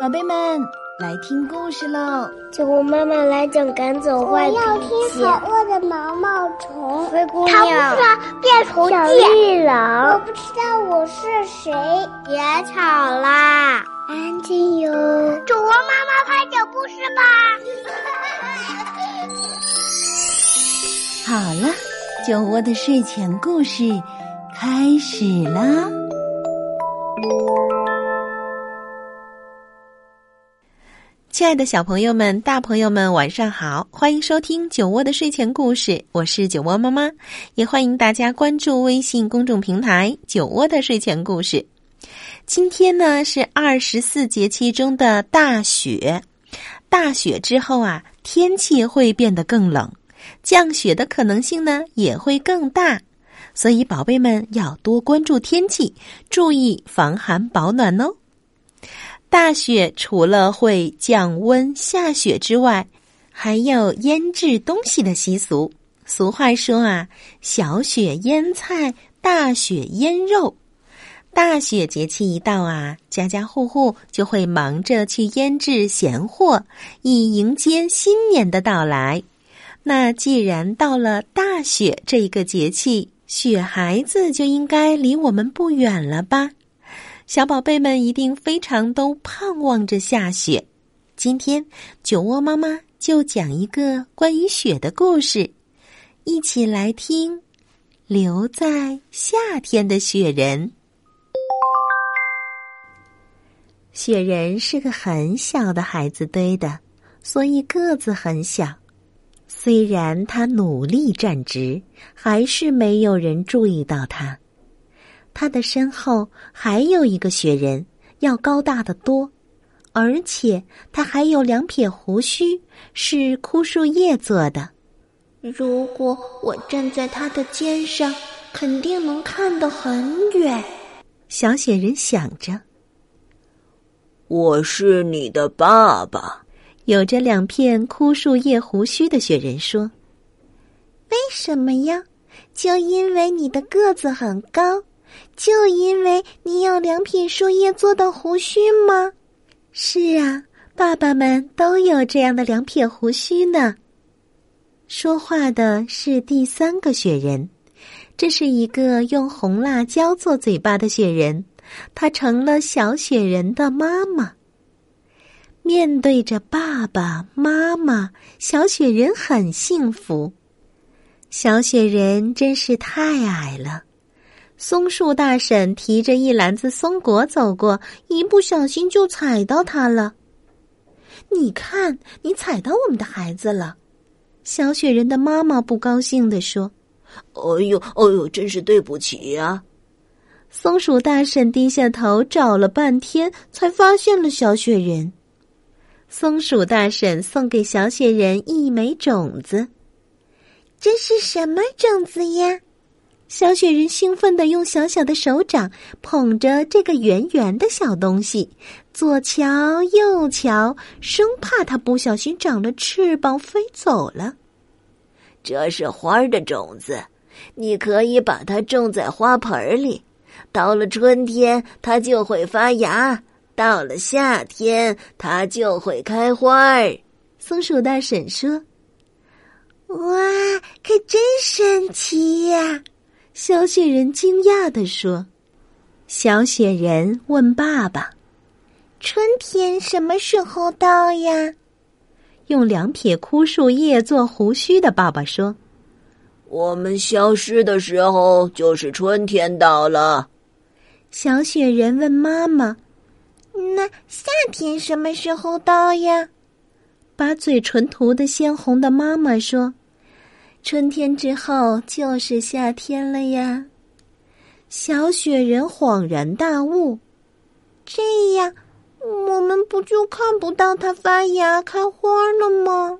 宝贝们，来听故事喽！酒窝妈妈来讲赶走坏脾气。我要听好饿的毛毛虫。灰姑他娘。不是变虫小记。绿我。不知道我是谁。别吵啦，安静哟。酒窝妈妈快讲故事吧。好了，酒窝的睡前故事开始啦！亲爱的小朋友们、大朋友们，晚上好！欢迎收听酒窝的睡前故事，我是酒窝妈妈，也欢迎大家关注微信公众平台“酒窝的睡前故事”。今天呢是二十四节气中的大雪，大雪之后啊，天气会变得更冷，降雪的可能性呢也会更大，所以宝贝们要多关注天气，注意防寒保暖哦。大雪除了会降温下雪之外，还有腌制东西的习俗。俗话说啊，“小雪腌菜，大雪腌肉”。大雪节气一到啊，家家户户就会忙着去腌制咸货，以迎接新年的到来。那既然到了大雪这一个节气，雪孩子就应该离我们不远了吧？小宝贝们一定非常都盼望着下雪。今天酒窝妈妈就讲一个关于雪的故事，一起来听《留在夏天的雪人》。雪人是个很小的孩子堆的，所以个子很小。虽然他努力站直，还是没有人注意到他。他的身后还有一个雪人，要高大的多，而且他还有两撇胡须，是枯树叶做的。如果我站在他的肩上，肯定能看得很远。小雪人想着。我是你的爸爸。有着两片枯树叶胡须的雪人说：“为什么呀？就因为你的个子很高，就因为你有两撇树叶做的胡须吗？是啊，爸爸们都有这样的两撇胡须呢。”说话的是第三个雪人，这是一个用红辣椒做嘴巴的雪人，他成了小雪人的妈妈。面对着爸爸妈妈，小雪人很幸福。小雪人真是太矮了。松树大婶提着一篮子松果走过，一不小心就踩到它了。你看，你踩到我们的孩子了。小雪人的妈妈不高兴地说：“哎呦，哎呦，真是对不起呀！”松鼠大婶低下头找了半天，才发现了小雪人。松鼠大婶送给小雪人一枚种子，这是什么种子呀？小雪人兴奋地用小小的手掌捧着这个圆圆的小东西，左瞧右瞧，生怕它不小心长了翅膀飞走了。这是花儿的种子，你可以把它种在花盆里，到了春天它就会发芽。到了夏天，它就会开花儿。松鼠大婶说：“哇，可真神奇呀！”小雪人惊讶地说：“小雪人问爸爸：‘春天什么时候到呀？’用两撇枯树叶做胡须的爸爸说：‘我们消失的时候，就是春天到了。’小雪人问妈妈。”那夏天什么时候到呀？把嘴唇涂得鲜红的妈妈说：“春天之后就是夏天了呀。”小雪人恍然大悟：“这样，我们不就看不到它发芽开花了吗？”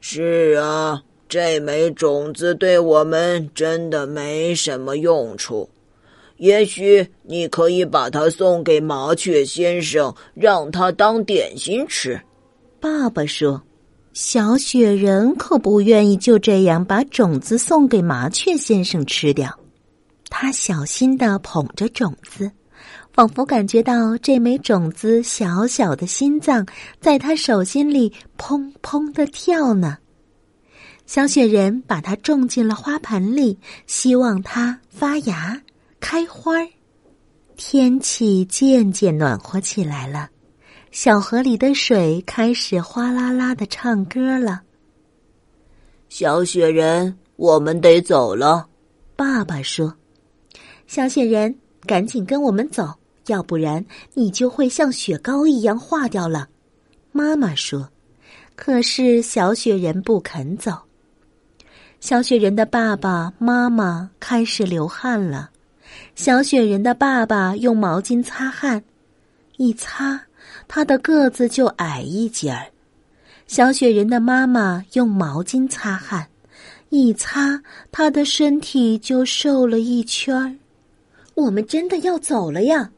是啊，这枚种子对我们真的没什么用处。也许你可以把它送给麻雀先生，让他当点心吃。爸爸说：“小雪人可不愿意就这样把种子送给麻雀先生吃掉。”他小心的捧着种子，仿佛感觉到这枚种子小小的心脏在他手心里砰砰的跳呢。小雪人把它种进了花盆里，希望它发芽、开花。天气渐渐暖和起来了，小河里的水开始哗啦啦的唱歌了。小雪人，我们得走了。爸爸说：“小雪人，赶紧跟我们走，要不然你就会像雪糕一样化掉了。”妈妈说：“可是小雪人不肯走。”小雪人的爸爸妈妈开始流汗了。小雪人的爸爸用毛巾擦汗，一擦，他的个子就矮一截儿。小雪人的妈妈用毛巾擦汗，一擦，他的身体就瘦了一圈儿。我们真的要走了呀！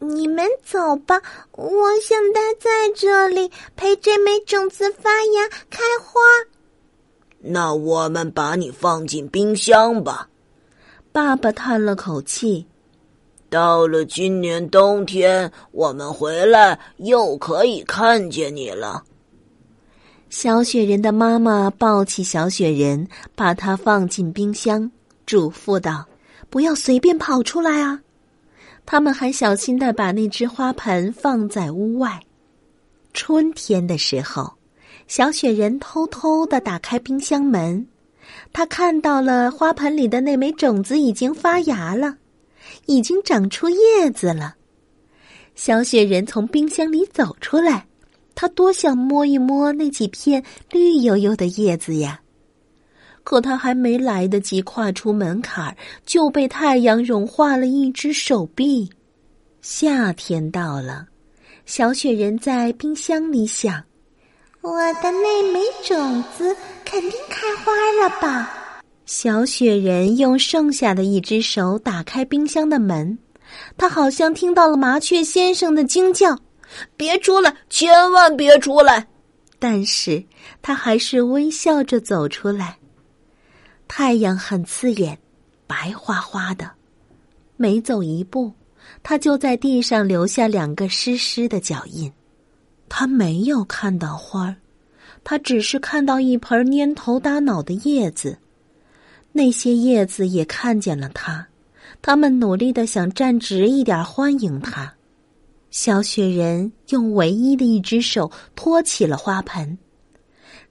你们走吧，我想待在这里，陪这枚种子发芽开花。那我们把你放进冰箱吧。爸爸叹了口气。到了今年冬天，我们回来又可以看见你了。小雪人的妈妈抱起小雪人，把它放进冰箱，嘱咐道：“不要随便跑出来啊！”他们还小心的把那只花盆放在屋外。春天的时候，小雪人偷偷的打开冰箱门，他看到了花盆里的那枚种子已经发芽了，已经长出叶子了。小雪人从冰箱里走出来。他多想摸一摸那几片绿油油的叶子呀！可他还没来得及跨出门槛，就被太阳融化了一只手臂。夏天到了，小雪人在冰箱里想：“我的那枚种子肯定开花了吧？”小雪人用剩下的一只手打开冰箱的门，他好像听到了麻雀先生的惊叫。别出来！千万别出来！但是他还是微笑着走出来。太阳很刺眼，白花花的。每走一步，他就在地上留下两个湿湿的脚印。他没有看到花儿，他只是看到一盆蔫头耷脑的叶子。那些叶子也看见了他，他们努力的想站直一点，欢迎他。小雪人用唯一的一只手托起了花盆，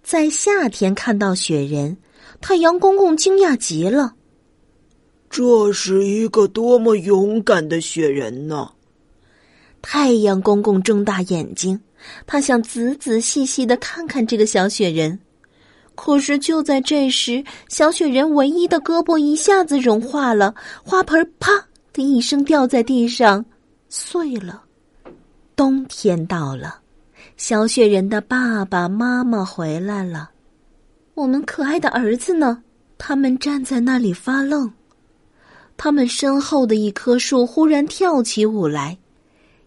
在夏天看到雪人，太阳公公惊讶极了。这是一个多么勇敢的雪人呢！太阳公公睁大眼睛，他想仔仔细细的看看这个小雪人。可是就在这时，小雪人唯一的胳膊一下子融化了，花盆啪的一声掉在地上，碎了。冬天到了，小雪人的爸爸妈妈回来了。我们可爱的儿子呢？他们站在那里发愣。他们身后的一棵树忽然跳起舞来，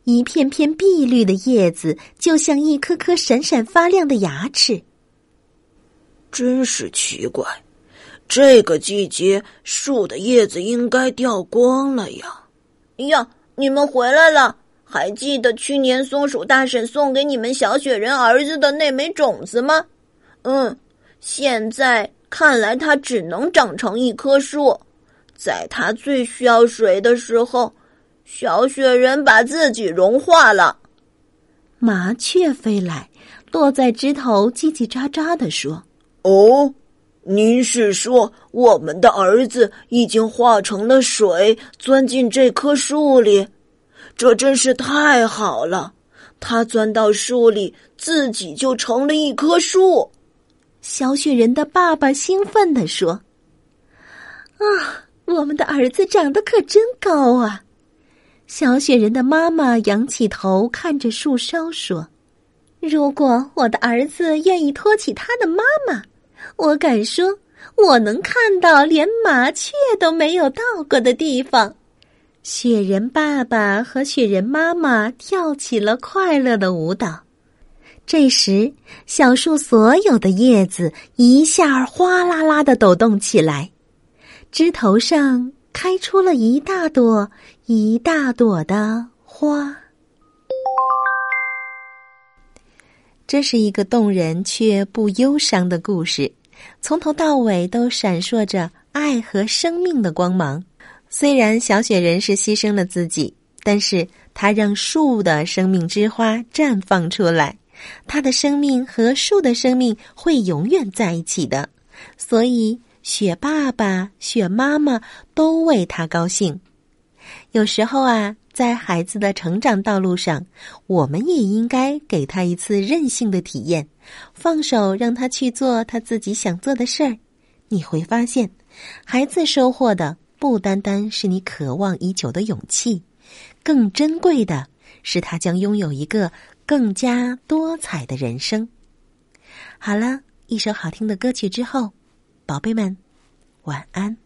一片片碧绿的叶子就像一颗颗闪闪发亮的牙齿。真是奇怪，这个季节树的叶子应该掉光了呀！呀，你们回来了。还记得去年松鼠大婶送给你们小雪人儿子的那枚种子吗？嗯，现在看来它只能长成一棵树。在它最需要水的时候，小雪人把自己融化了。麻雀飞来，落在枝头，叽叽喳喳的说：“哦，您是说我们的儿子已经化成了水，钻进这棵树里？”这真是太好了！他钻到树里，自己就成了一棵树。小雪人的爸爸兴奋地说：“啊，我们的儿子长得可真高啊！”小雪人的妈妈仰起头看着树梢说：“如果我的儿子愿意托起他的妈妈，我敢说，我能看到连麻雀都没有到过的地方。”雪人爸爸和雪人妈妈跳起了快乐的舞蹈。这时，小树所有的叶子一下哗啦啦的抖动起来，枝头上开出了一大朵一大朵的花。这是一个动人却不忧伤的故事，从头到尾都闪烁着爱和生命的光芒。虽然小雪人是牺牲了自己，但是他让树的生命之花绽放出来，他的生命和树的生命会永远在一起的。所以，雪爸爸、雪妈妈都为他高兴。有时候啊。在孩子的成长道路上，我们也应该给他一次任性的体验，放手让他去做他自己想做的事儿。你会发现，孩子收获的不单单是你渴望已久的勇气，更珍贵的是他将拥有一个更加多彩的人生。好了，一首好听的歌曲之后，宝贝们，晚安。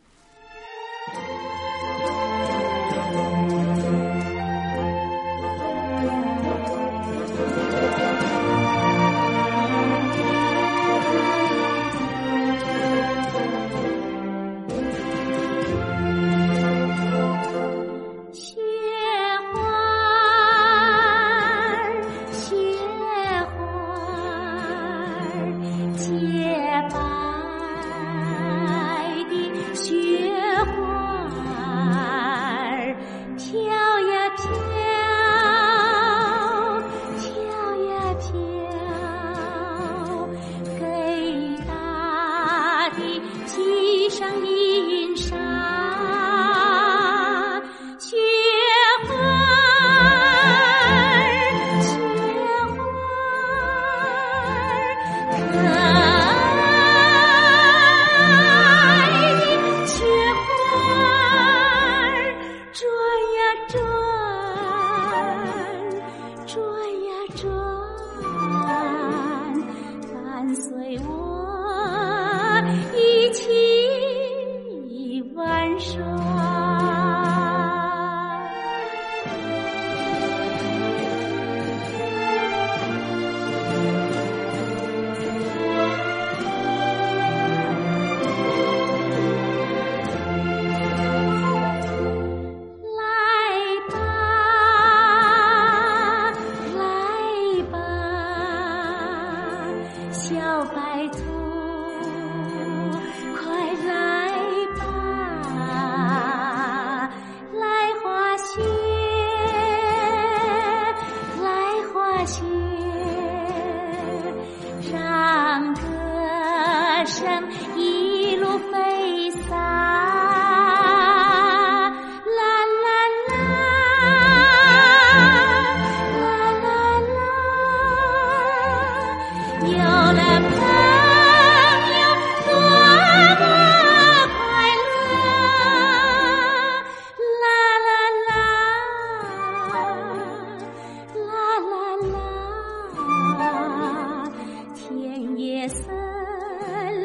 一路飞散。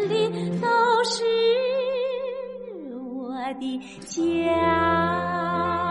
里都是我的家。